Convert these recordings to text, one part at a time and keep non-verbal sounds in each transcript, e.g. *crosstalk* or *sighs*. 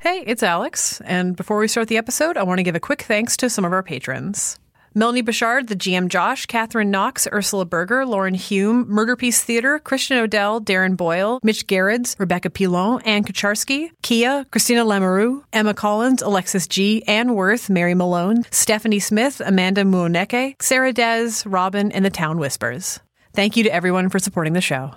Hey, it's Alex, and before we start the episode, I want to give a quick thanks to some of our patrons. Melanie Bouchard, the GM Josh, Catherine Knox, Ursula Berger, Lauren Hume, Murder Piece Theater, Christian Odell, Darren Boyle, Mitch Garreds, Rebecca Pilon, Anne Kucharski, Kia, Christina Lamoureux, Emma Collins, Alexis G, Anne Worth, Mary Malone, Stephanie Smith, Amanda Muoneke, Sarah Dez, Robin, and the Town Whispers. Thank you to everyone for supporting the show.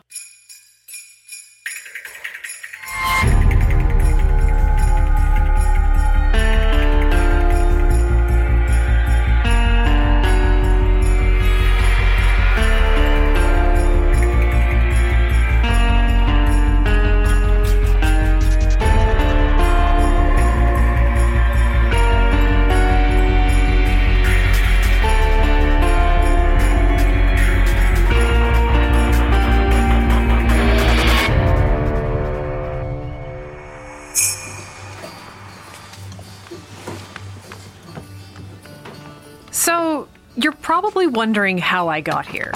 So, you're probably wondering how I got here.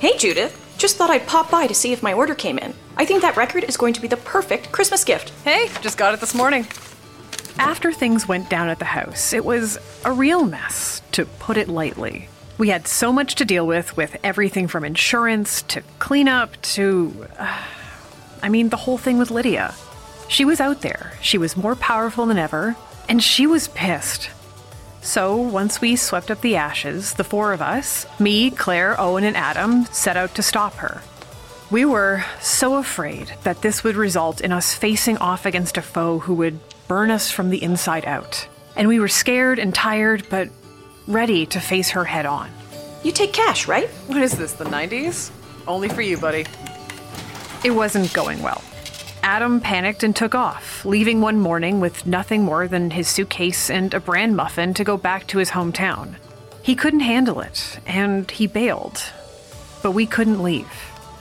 Hey, Judith. Just thought I'd pop by to see if my order came in. I think that record is going to be the perfect Christmas gift. Hey, just got it this morning. After things went down at the house, it was a real mess, to put it lightly. We had so much to deal with, with everything from insurance to cleanup to. Uh, I mean, the whole thing with Lydia. She was out there, she was more powerful than ever, and she was pissed. So, once we swept up the ashes, the four of us, me, Claire, Owen, and Adam, set out to stop her. We were so afraid that this would result in us facing off against a foe who would burn us from the inside out. And we were scared and tired, but ready to face her head on. You take cash, right? What is this, the 90s? Only for you, buddy. It wasn't going well. Adam panicked and took off, leaving one morning with nothing more than his suitcase and a bran muffin to go back to his hometown. He couldn't handle it, and he bailed. But we couldn't leave.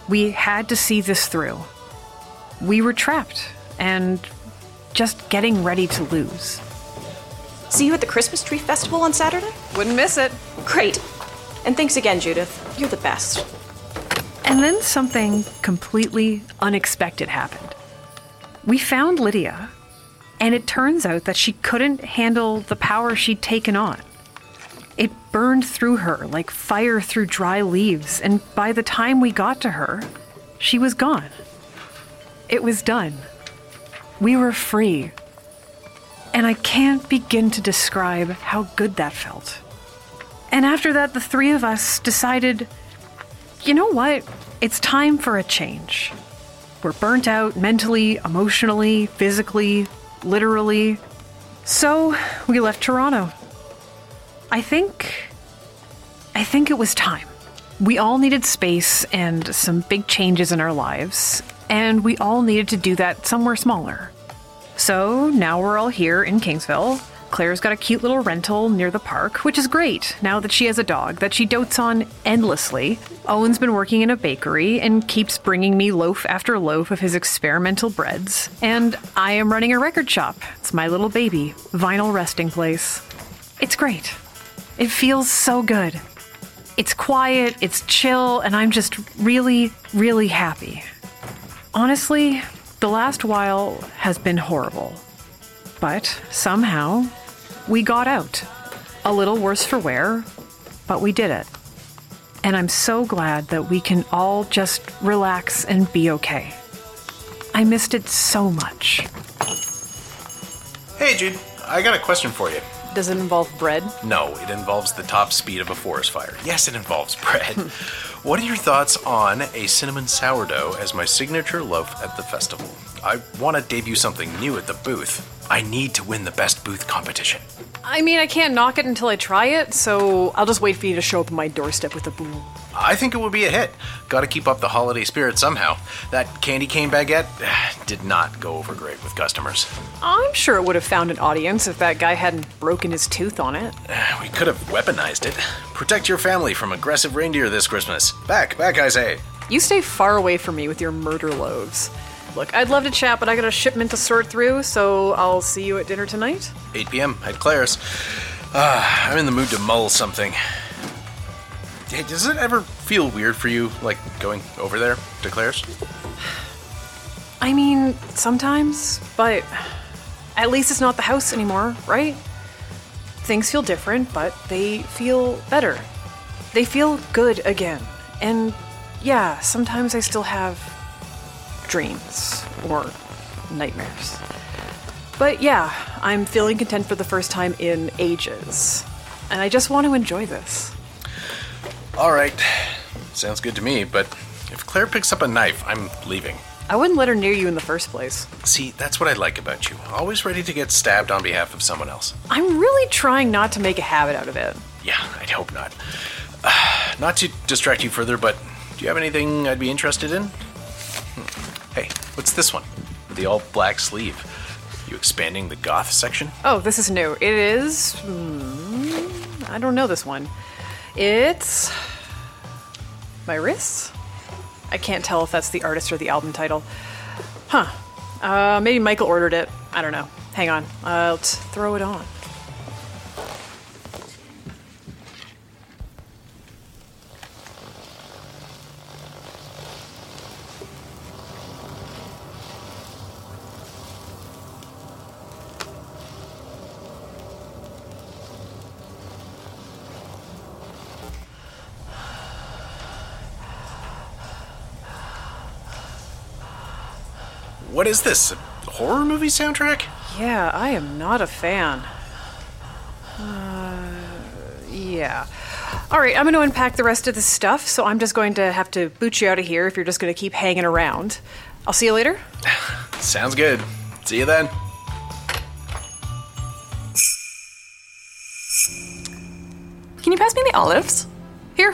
We had to see this through. We were trapped and just getting ready to lose. See you at the Christmas Tree Festival on Saturday? Wouldn't miss it. Great. And thanks again, Judith. You're the best. And then something completely unexpected happened. We found Lydia, and it turns out that she couldn't handle the power she'd taken on. It burned through her like fire through dry leaves, and by the time we got to her, she was gone. It was done. We were free. And I can't begin to describe how good that felt. And after that, the three of us decided you know what? It's time for a change. We're burnt out mentally, emotionally, physically, literally. So we left Toronto. I think. I think it was time. We all needed space and some big changes in our lives, and we all needed to do that somewhere smaller. So now we're all here in Kingsville. Claire's got a cute little rental near the park, which is great now that she has a dog that she dotes on endlessly. Owen's been working in a bakery and keeps bringing me loaf after loaf of his experimental breads. And I am running a record shop. It's my little baby, vinyl resting place. It's great. It feels so good. It's quiet, it's chill, and I'm just really, really happy. Honestly, the last while has been horrible. But somehow, we got out. A little worse for wear, but we did it. And I'm so glad that we can all just relax and be okay. I missed it so much. Hey, Jude. I got a question for you. Does it involve bread? No, it involves the top speed of a forest fire. Yes, it involves bread. *laughs* what are your thoughts on a cinnamon sourdough as my signature loaf at the festival? I want to debut something new at the booth. I need to win the best booth competition. I mean, I can't knock it until I try it, so I'll just wait for you to show up at my doorstep with a boom. I think it will be a hit. Gotta keep up the holiday spirit somehow. That candy cane baguette *sighs* did not go over great with customers. I'm sure it would have found an audience if that guy hadn't broken his tooth on it. *sighs* We could have weaponized it. Protect your family from aggressive reindeer this Christmas. Back, back, I say. You stay far away from me with your murder loaves. Look, I'd love to chat, but I got a shipment to sort through, so I'll see you at dinner tonight. 8 p.m. at Claire's. Ah, I'm in the mood to mull something. Hey, does it ever feel weird for you, like going over there to Claire's? *sighs* I mean, sometimes, but at least it's not the house anymore, right? Things feel different, but they feel better. They feel good again. And yeah, sometimes I still have dreams or nightmares. But yeah, I'm feeling content for the first time in ages. And I just want to enjoy this. All right. Sounds good to me, but if Claire picks up a knife, I'm leaving. I wouldn't let her near you in the first place. See, that's what I like about you. Always ready to get stabbed on behalf of someone else. I'm really trying not to make a habit out of it. Yeah, I'd hope not. *sighs* not to distract you further, but do you have anything I'd be interested in? Hmm. Hey, what's this one? The all black sleeve. You expanding the goth section? Oh, this is new. It is. Hmm, I don't know this one. It's. My wrists? I can't tell if that's the artist or the album title. Huh. Uh, maybe Michael ordered it. I don't know. Hang on. Uh, let's throw it on. What is this? A horror movie soundtrack? Yeah, I am not a fan. Uh, yeah. All right, I'm going to unpack the rest of the stuff, so I'm just going to have to boot you out of here if you're just going to keep hanging around. I'll see you later. *sighs* Sounds good. See you then. Can you pass me the olives? Here.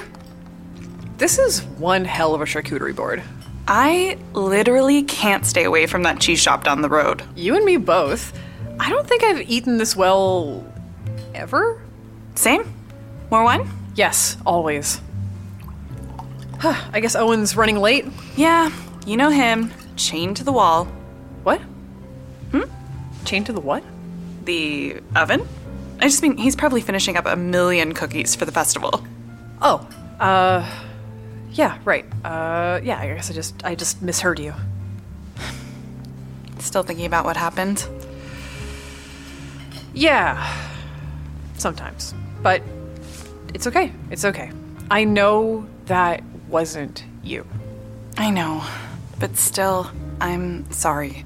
This is one hell of a charcuterie board. I literally can't stay away from that cheese shop down the road. You and me both. I don't think I've eaten this well ever. Same? More wine? Yes, always. Huh, I guess Owen's running late. Yeah, you know him. Chained to the wall. What? Hmm? Chained to the what? The oven? I just mean he's probably finishing up a million cookies for the festival. Oh, uh, yeah, right. Uh, yeah, I guess I just I just misheard you. Still thinking about what happened? Yeah, sometimes, but it's okay. It's okay. I know that wasn't you. I know, but still, I'm sorry.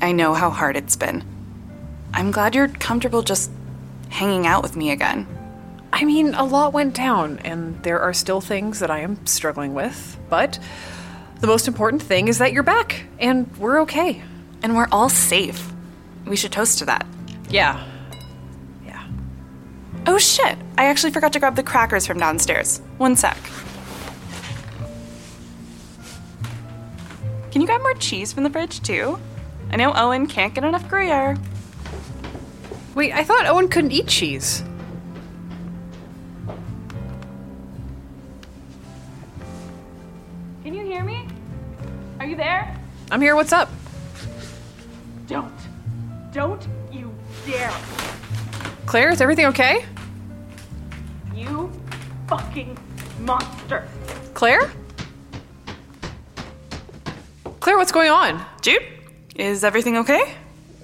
I know how hard it's been. I'm glad you're comfortable just hanging out with me again. I mean, a lot went down, and there are still things that I am struggling with, but the most important thing is that you're back, and we're okay. And we're all safe. We should toast to that. Yeah. Yeah. Oh shit, I actually forgot to grab the crackers from downstairs. One sec. Can you grab more cheese from the fridge too? I know Owen can't get enough Gruyere. Wait, I thought Owen couldn't eat cheese. I'm here, what's up? Don't. Don't you dare. Claire, is everything okay? You fucking monster. Claire? Claire, what's going on? Jude, is everything okay?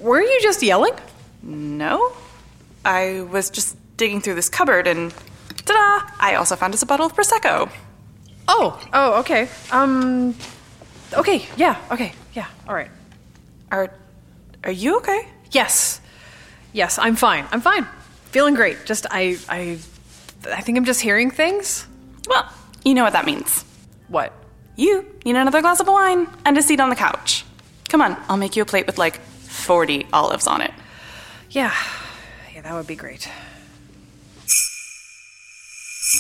Were you just yelling? No. I was just digging through this cupboard and ta-da! I also found us a bottle of prosecco. Oh, oh, okay. Um, okay, yeah, okay, yeah, all right. Are are you okay? Yes. Yes, I'm fine. I'm fine. Feeling great. Just I I I think I'm just hearing things. Well, you know what that means. What? You need another glass of wine and a seat on the couch. Come on, I'll make you a plate with like 40 olives on it. Yeah. Yeah, that would be great.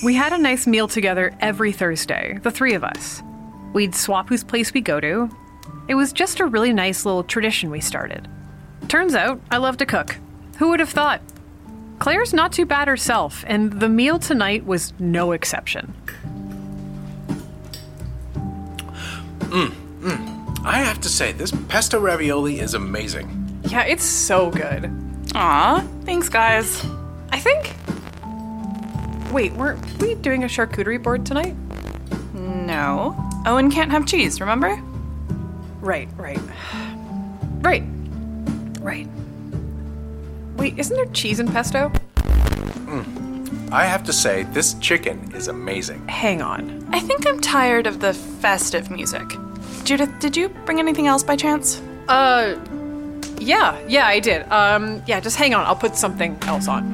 We had a nice meal together every Thursday, the three of us. We'd swap whose place we go to. It was just a really nice little tradition we started. Turns out I love to cook. Who would have thought? Claire's not too bad herself, and the meal tonight was no exception. Mm, mm. I have to say, this pesto ravioli is amazing. Yeah, it's so good. Aw, thanks, guys. I think. Wait, weren't we doing a charcuterie board tonight? No. Owen can't have cheese, remember? Right, right. Right. Right. Wait, isn't there cheese in pesto? I have to say, this chicken is amazing. Hang on. I think I'm tired of the festive music. Judith, did you bring anything else by chance? Uh, yeah, yeah, I did. Um, yeah, just hang on. I'll put something else on.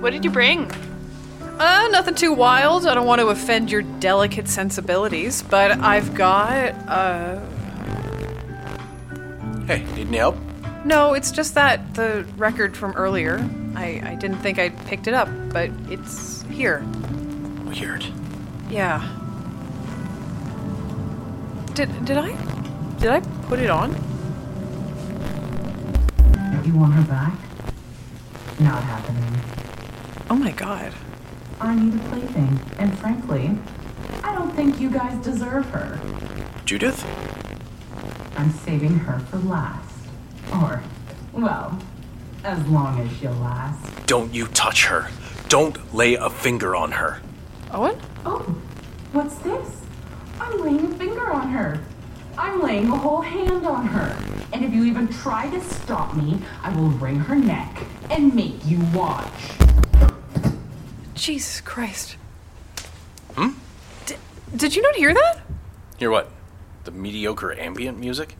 What did you bring? Uh, nothing too wild. I don't want to offend your delicate sensibilities, but I've got, uh, Hey, need any help? no, it's just that the record from earlier. I, I didn't think I'd picked it up, but it's here. Weird. Yeah. Did did I did I put it on? You want her back? Not happening. Oh my god. I need a plaything, and frankly, I don't think you guys deserve her. Judith? I'm saving her for last. Or, well, as long as she'll last. Don't you touch her. Don't lay a finger on her. Owen? Oh, what's this? I'm laying a finger on her. I'm laying a whole hand on her. And if you even try to stop me, I will wring her neck and make you watch. Jesus Christ. Hmm? D- did you not hear that? Hear what? The mediocre ambient music?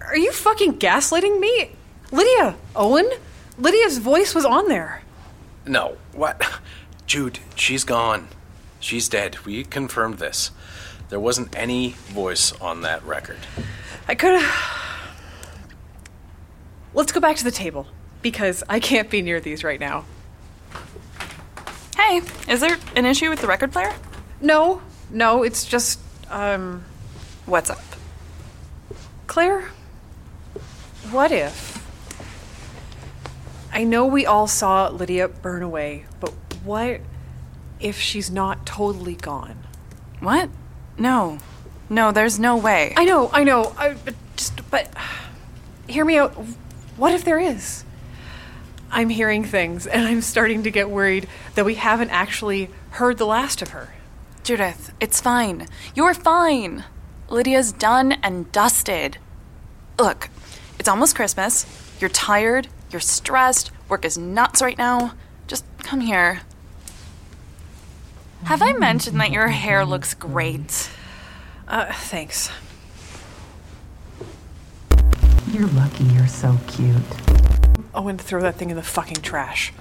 Are you fucking gaslighting me? Lydia, Owen? Lydia's voice was on there. No. What? *laughs* Jude, she's gone. She's dead. We confirmed this. There wasn't any voice on that record. I could have. Let's go back to the table because I can't be near these right now. Hey, is there an issue with the record player? No, no, it's just, um, What's up? Claire, what if? I know we all saw Lydia burn away, but what if she's not totally gone? What? No. No, there's no way. I know, I know, I, but just, but hear me out. What if there is? I'm hearing things, and I'm starting to get worried that we haven't actually heard the last of her. Judith, it's fine. You're fine. Lydia's done and dusted. Look, it's almost Christmas. You're tired. You're stressed. Work is nuts right now. Just come here. Have I mentioned that your hair looks great? Uh, thanks. You're lucky you're so cute. Owen, throw that thing in the fucking trash.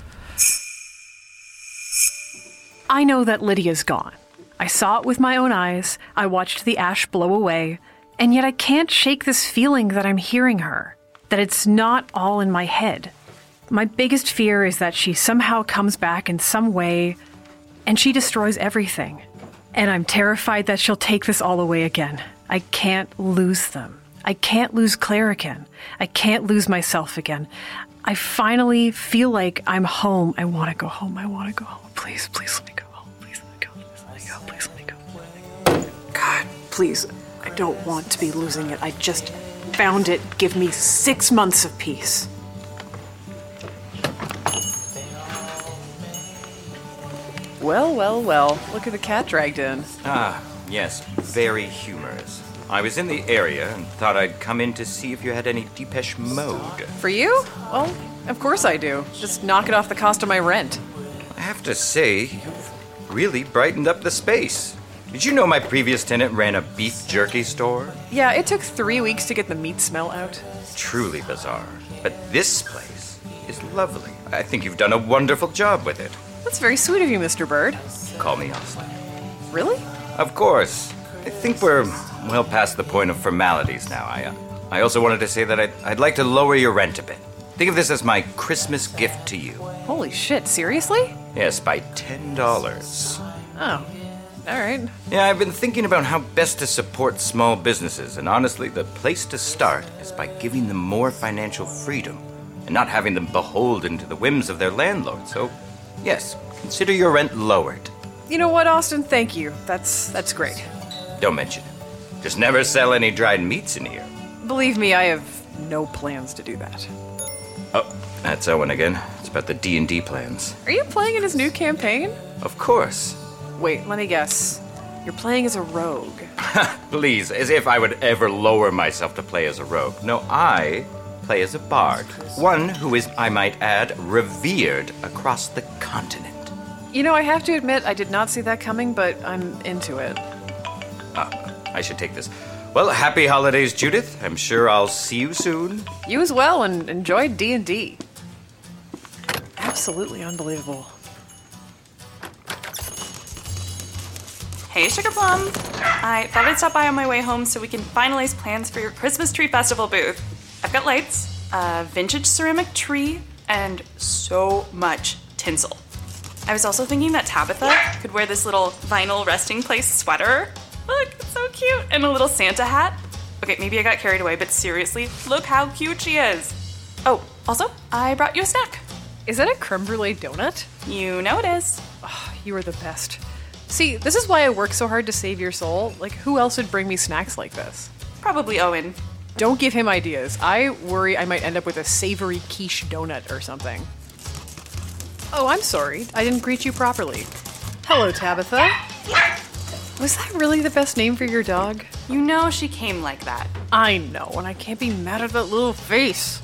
I know that Lydia's gone. I saw it with my own eyes, I watched the ash blow away, and yet I can't shake this feeling that I'm hearing her, that it's not all in my head. My biggest fear is that she somehow comes back in some way and she destroys everything. And I'm terrified that she'll take this all away again. I can't lose them. I can't lose Claire again. I can't lose myself again. I finally feel like I'm home. I want to go home. I want to go home. Please, please let me go home. Please let me go. Please let me go. Please let me go. God, please. I don't want to be losing it. I just found it. Give me six months of peace. Well, well, well. Look at the cat dragged in. Ah, yes, very humorous. I was in the area and thought I'd come in to see if you had any Depeche Mode. For you? Well, of course I do. Just knock it off the cost of my rent. I have to say, you've really brightened up the space. Did you know my previous tenant ran a beef jerky store? Yeah, it took three weeks to get the meat smell out. Truly bizarre. But this place is lovely. I think you've done a wonderful job with it. That's very sweet of you, Mr. Bird. Call me Austin. Really? Of course. I think we're well past the point of formalities now. I, uh, I also wanted to say that I'd, I'd like to lower your rent a bit. Think of this as my Christmas gift to you. Holy shit, seriously? Yes, by $10. Oh, all right. Yeah, I've been thinking about how best to support small businesses, and honestly, the place to start is by giving them more financial freedom and not having them beholden to the whims of their landlord. So, yes, consider your rent lowered. You know what, Austin? Thank you. That's that's great. Don't mention it. Just never sell any dried meats in here. Believe me, I have no plans to do that. Oh, that's Owen again. It's about the D&D plans. Are you playing in his new campaign? Of course. Wait, let me guess. You're playing as a rogue. *laughs* Please, as if I would ever lower myself to play as a rogue. No, I play as a bard. One who is, I might add, revered across the continent. You know, I have to admit, I did not see that coming, but I'm into it. I should take this. Well, happy holidays, Judith. I'm sure I'll see you soon. You as well, and enjoy D and D. Absolutely unbelievable. Hey, Sugar Plum. I thought I'd stop by on my way home so we can finalize plans for your Christmas tree festival booth. I've got lights, a vintage ceramic tree, and so much tinsel. I was also thinking that Tabitha could wear this little vinyl resting place sweater. *laughs* Look, it's so cute. And a little Santa hat. Okay, maybe I got carried away, but seriously, look how cute she is. Oh, also, I brought you a snack. Is that a creme brulee donut? You know it is. You are the best. See, this is why I work so hard to save your soul. Like, who else would bring me snacks like this? Probably Owen. Don't give him ideas. I worry I might end up with a savory quiche donut or something. Oh, I'm sorry. I didn't greet you properly. Hello, Tabitha. Was that really the best name for your dog? You know she came like that. I know, and I can't be mad at that little face.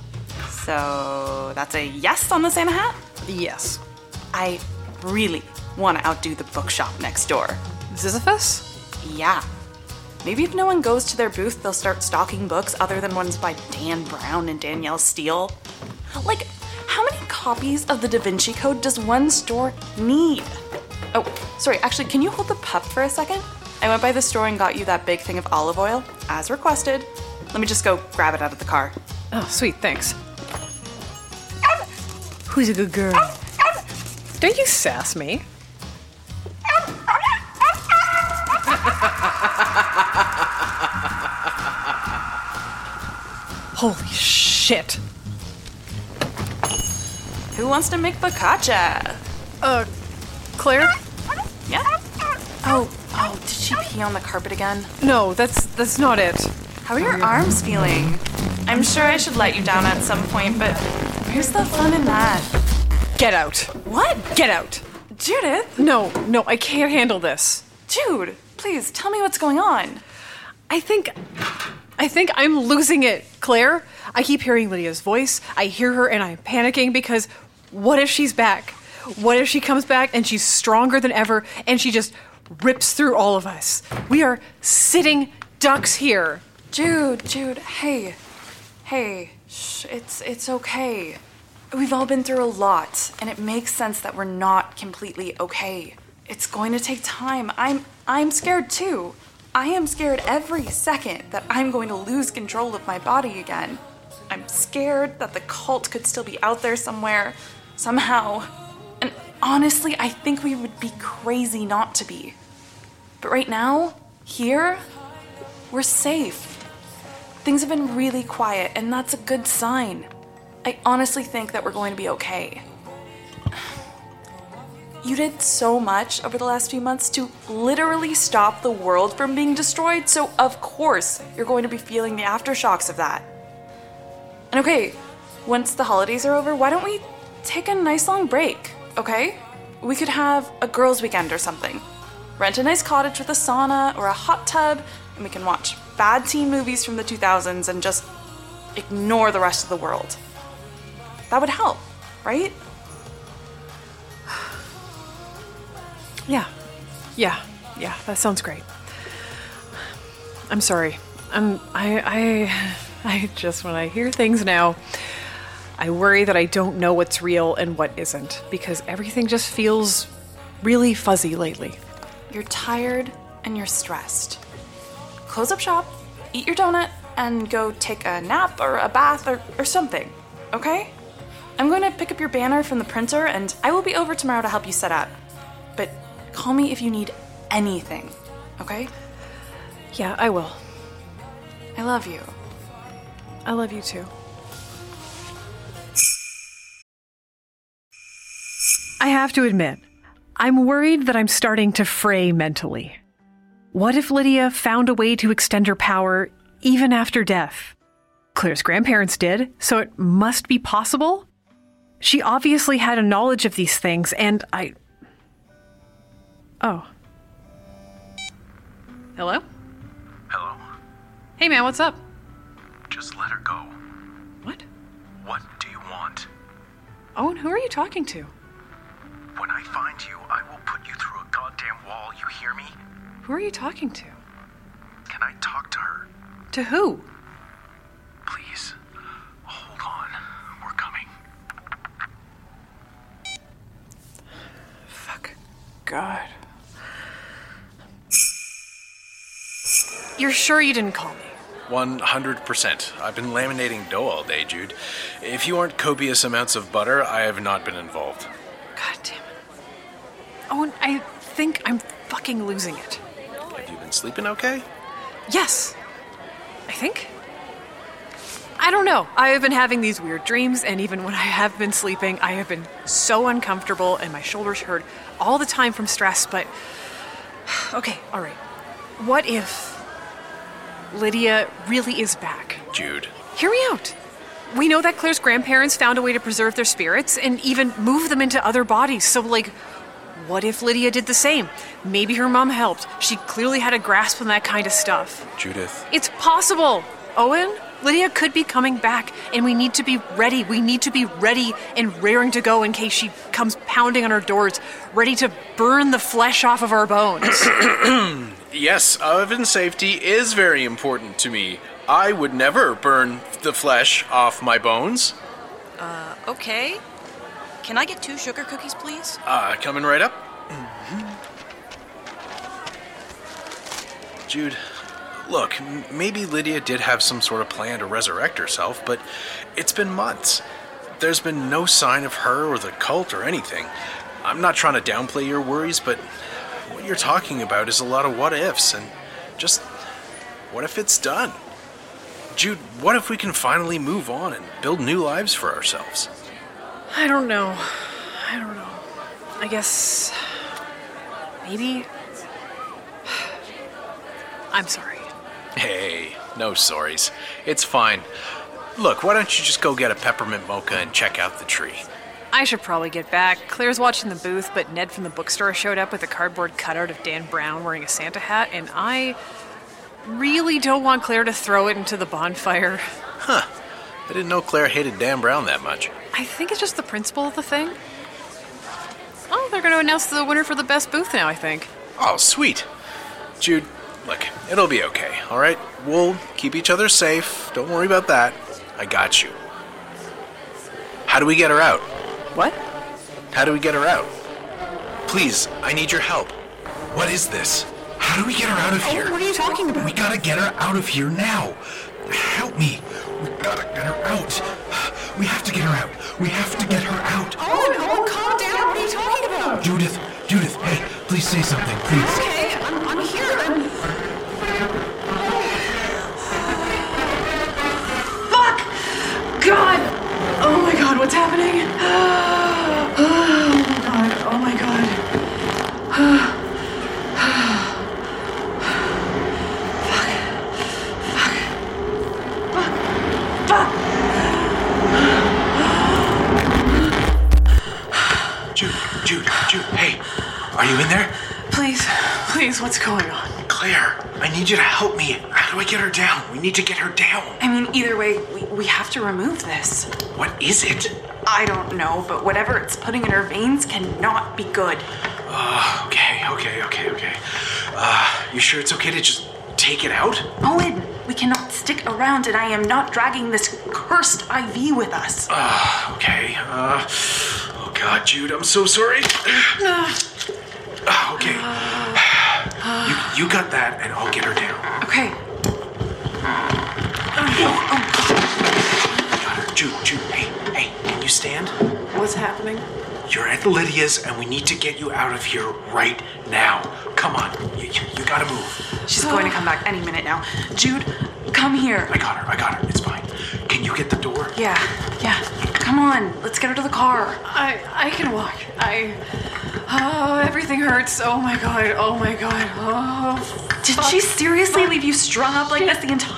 So that's a yes on the Santa hat? Yes. I really want to outdo the bookshop next door. Sisyphus? Yeah. Maybe if no one goes to their booth, they'll start stocking books other than ones by Dan Brown and Danielle Steel. Like, how many copies of the Da Vinci Code does one store need? Oh, sorry, actually, can you hold the pup for a second? I went by the store and got you that big thing of olive oil, as requested. Let me just go grab it out of the car. Oh, sweet, thanks. Who's a good girl? Don't you sass me. *laughs* Holy shit. Who wants to make focaccia? Uh, Claire? Yeah? Oh, oh, did she pee on the carpet again? No, that's that's not it. How are your arms feeling? I'm sure I should let you down at some point, but where's the fun in that? Get out. What? Get out. Judith? No, no, I can't handle this. Jude, please tell me what's going on. I think I think I'm losing it, Claire. I keep hearing Lydia's voice. I hear her and I'm panicking because what if she's back? What if she comes back and she's stronger than ever and she just rips through all of us? We are sitting ducks here. Jude, Jude, hey. Hey, shh, it's it's okay. We've all been through a lot, and it makes sense that we're not completely okay. It's going to take time. I'm I'm scared too. I am scared every second that I'm going to lose control of my body again. I'm scared that the cult could still be out there somewhere, somehow. And honestly, I think we would be crazy not to be. But right now, here, we're safe. Things have been really quiet, and that's a good sign. I honestly think that we're going to be okay. You did so much over the last few months to literally stop the world from being destroyed, so of course you're going to be feeling the aftershocks of that. And okay, once the holidays are over, why don't we take a nice long break, okay? We could have a girls' weekend or something. Rent a nice cottage with a sauna or a hot tub, and we can watch bad teen movies from the 2000s and just ignore the rest of the world. That would help, right? *sighs* Yeah. Yeah. Yeah, that sounds great. I'm sorry. I'm I I *sighs* I just when I hear things now, I worry that I don't know what's real and what isn't because everything just feels really fuzzy lately. You're tired and you're stressed. Close up shop, eat your donut, and go take a nap or a bath or, or something, okay? I'm going to pick up your banner from the printer and I will be over tomorrow to help you set up. But call me if you need anything, okay? Yeah, I will. I love you. I love you too. I have to admit, I'm worried that I'm starting to fray mentally. What if Lydia found a way to extend her power even after death? Claire's grandparents did, so it must be possible? She obviously had a knowledge of these things, and I. Oh. Hello? Hello. Hey man, what's up? Just let her go. What? What do you want? Owen, who are you talking to? When I find you, I will put you through a goddamn wall. You hear me? Who are you talking to? Can I talk to her? To who? Please. Hold on. We're coming. Fuck. God. You're sure you didn't call me? 100%. I've been laminating dough all day, Jude. If you aren't copious amounts of butter, I have not been involved. Owen, I think I'm fucking losing it. Have you been sleeping okay? Yes. I think. I don't know. I have been having these weird dreams, and even when I have been sleeping, I have been so uncomfortable and my shoulders hurt all the time from stress. But. *sighs* Okay, alright. What if. Lydia really is back? Jude. Hear me out. We know that Claire's grandparents found a way to preserve their spirits and even move them into other bodies. So, like, what if Lydia did the same? Maybe her mom helped. She clearly had a grasp on that kind of stuff. Judith. It's possible. Owen, Lydia could be coming back, and we need to be ready. We need to be ready and raring to go in case she comes pounding on our doors, ready to burn the flesh off of our bones. *coughs* Yes, oven safety is very important to me. I would never burn the flesh off my bones. Uh, okay. Can I get two sugar cookies, please? Uh, coming right up. Jude, look, maybe Lydia did have some sort of plan to resurrect herself, but it's been months. There's been no sign of her or the cult or anything. I'm not trying to downplay your worries, but what you're talking about is a lot of what ifs, and just what if it's done? Jude, what if we can finally move on and build new lives for ourselves? I don't know. I don't know. I guess. Maybe. *sighs* I'm sorry. Hey, no sorries. It's fine. Look, why don't you just go get a peppermint mocha and check out the tree? I should probably get back. Claire's watching the booth, but Ned from the bookstore showed up with a cardboard cutout of Dan Brown wearing a Santa hat, and I really don't want Claire to throw it into the bonfire. Huh. I didn't know Claire hated Dan Brown that much. I think it's just the principle of the thing. Oh, they're going to announce the winner for the best booth now, I think. Oh, sweet. Jude, look, it'll be okay, alright? We'll keep each other safe. Don't worry about that. I got you. How do we get her out? What? How do we get her out? Please, I need your help. What is this? How do we get her out of oh, here? What are you talking about? We gotta get her out of here now. Help me. We gotta get her out. We have to get her out. We have to get her out. Oh, no, calm down. What are you talking about? Judith, Judith, hey, please say something, please. Okay, this. What is it? I don't know, but whatever it's putting in her veins cannot be good. Okay, okay, okay, okay. Uh, you sure it's okay to just take it out? Owen, We cannot stick around, and I am not dragging this cursed IV with us. Okay. Uh, oh God, Jude, I'm so sorry. Uh, okay. You, you got that, and I'll get her down. Okay. Got her. Jude, Jude, hey, hey, can you stand? What's happening? You're at Lydia's, and we need to get you out of here right now. Come on, you, you, you gotta move. She's going to come back any minute now. Jude, come here. I got her, I got her. It's fine. Can you get the door? Yeah, yeah. Come on, let's get her to the car. I I can walk. I oh everything hurts. Oh my god. Oh my god. Oh Did she seriously leave you strung up like this the entire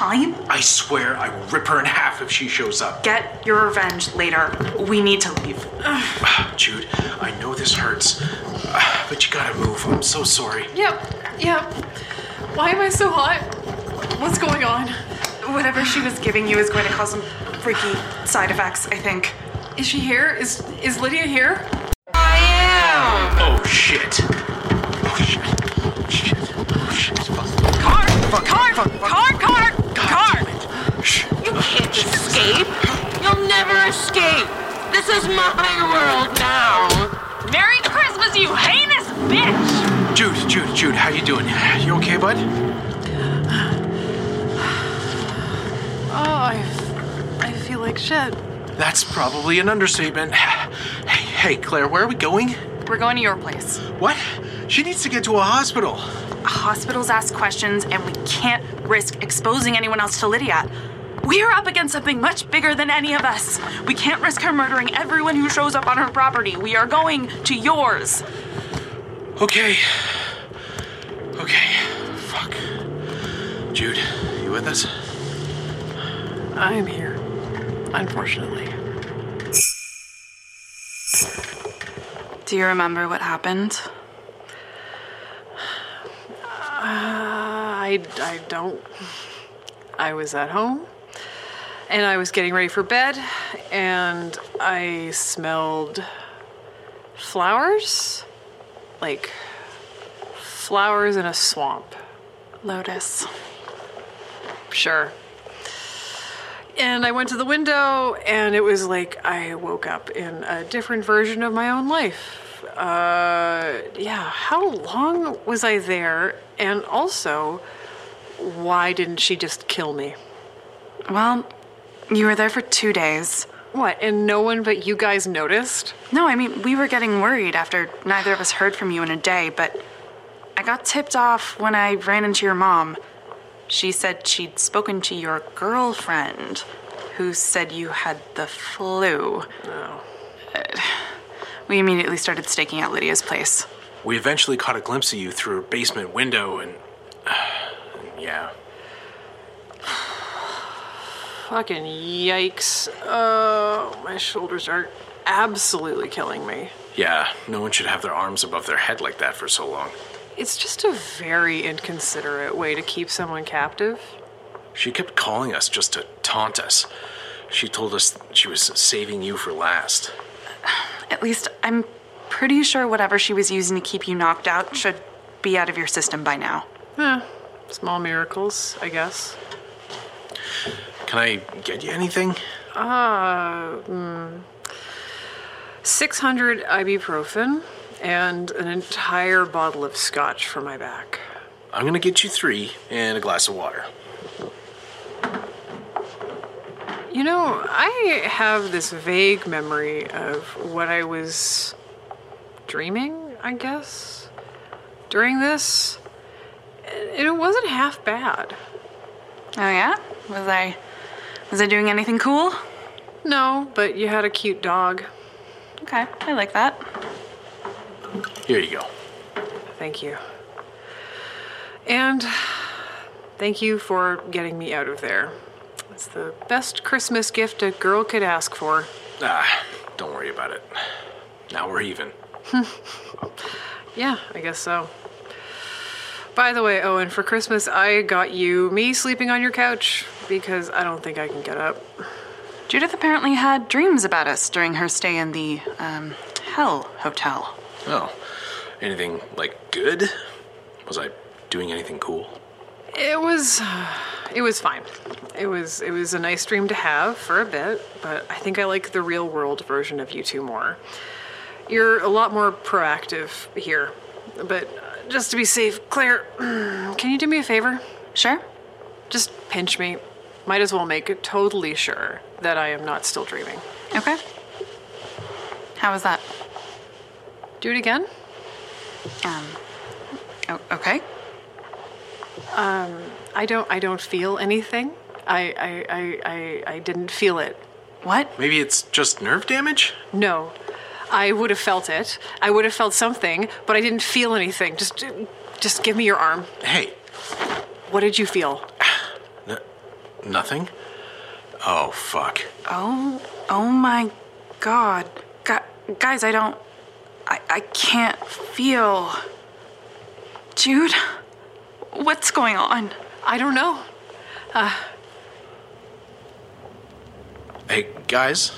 time? I swear I will rip her in half if she shows up. Get your revenge later. We need to leave. *sighs* Jude, I know this hurts, *sighs* but you gotta move. I'm so sorry. Yep. Yep. Why am I so hot? What's going on? Whatever she was giving you is going to cause some freaky side effects, I think. Is she here? Is is Lydia here? I am. Oh shit. Oh shit. Oh, shit. Oh shit. Fuck. Car! Fuck. Car! Fuck. Car! Car! Car! damn it. Shh. You can't escape. You'll never escape. This is my world now. Merry Christmas, you heinous bitch! Jude, Jude, Jude, how you doing? You okay, bud? Oh, I I feel like shit. That's probably an understatement. Hey, hey, Claire, where are we going? We're going to your place. What? She needs to get to a hospital. Hospitals ask questions, and we can't risk exposing anyone else to Lydia. We are up against something much bigger than any of us. We can't risk her murdering everyone who shows up on her property. We are going to yours. Okay. Okay. Fuck. Jude, you with us? I'm here. Unfortunately. Do you remember what happened? Uh, I I don't. I was at home and I was getting ready for bed and I smelled flowers like flowers in a swamp. Lotus. Sure. And I went to the window, and it was like I woke up in a different version of my own life. Uh, yeah, how long was I there? And also, why didn't she just kill me? Well, you were there for two days. What, and no one but you guys noticed? No, I mean, we were getting worried after neither of us heard from you in a day, but I got tipped off when I ran into your mom. She said she'd spoken to your girlfriend, who said you had the flu. No. We immediately started staking out Lydia's place. We eventually caught a glimpse of you through her basement window, and. *sighs* yeah. Fucking yikes. Oh, my shoulders are absolutely killing me. Yeah, no one should have their arms above their head like that for so long. It's just a very inconsiderate way to keep someone captive. She kept calling us just to taunt us. She told us she was saving you for last. *sighs* At least I'm pretty sure whatever she was using to keep you knocked out should be out of your system by now. Eh, small miracles, I guess. Can I get you anything? Uh, mm, 600 ibuprofen and an entire bottle of scotch for my back. I'm gonna get you three and a glass of water. You know, I have this vague memory of what I was dreaming, I guess, during this. And it wasn't half bad. Oh yeah? Was I was I doing anything cool? No, but you had a cute dog. Okay, I like that. Here you go. Thank you. And thank you for getting me out of there. It's the best Christmas gift a girl could ask for. Ah, don't worry about it. Now we're even. *laughs* Yeah, I guess so. By the way, Owen, for Christmas, I got you me sleeping on your couch because I don't think I can get up. Judith apparently had dreams about us during her stay in the um, Hell Hotel. Oh, anything like good? Was I doing anything cool? It was. it was fine. It was it was a nice dream to have for a bit, but I think I like the real world version of you two more. You're a lot more proactive here. But just to be safe, Claire, *clears throat* can you do me a favor? Sure. Just pinch me. Might as well make it totally sure that I am not still dreaming. Okay. How was that? Do it again? Um. o- okay. Um, I don't I don't feel anything. I I, I, I, I didn't feel it. What? Maybe it's just nerve damage? No. I would have felt it. I would have felt something, but I didn't feel anything. Just just give me your arm. Hey, What did you feel? nothing? Oh, fuck. Oh, oh my god. Gu- guys, I don't. I, I can't feel. Jude? What's going on? I don't know. Uh, Hey, guys.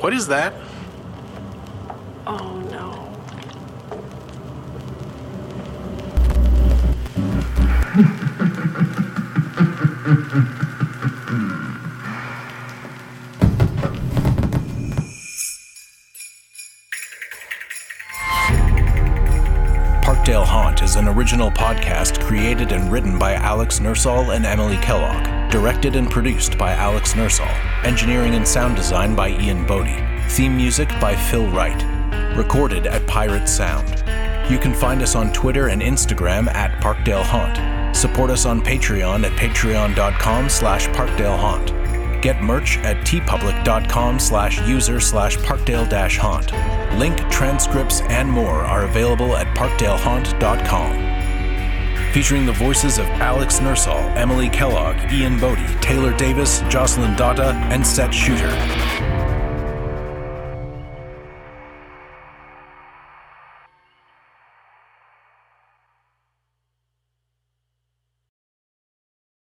What is that? Oh no. Parkdale Haunt is an original podcast created and written by Alex Nursall and Emily Kellogg, directed and produced by Alex Nursall, engineering and sound design by Ian Boddy, theme music by Phil Wright, recorded at Pirate Sound. You can find us on Twitter and Instagram at Parkdale Haunt. Support us on Patreon at patreon.com slash parkdalehaunt. Get merch at teepublic.com slash user slash parkdale dash haunt. Link, transcripts, and more are available at parkdalehaunt.com. Featuring the voices of Alex Nursall, Emily Kellogg, Ian Boddy, Taylor Davis, Jocelyn Dotta, and Set Shuter.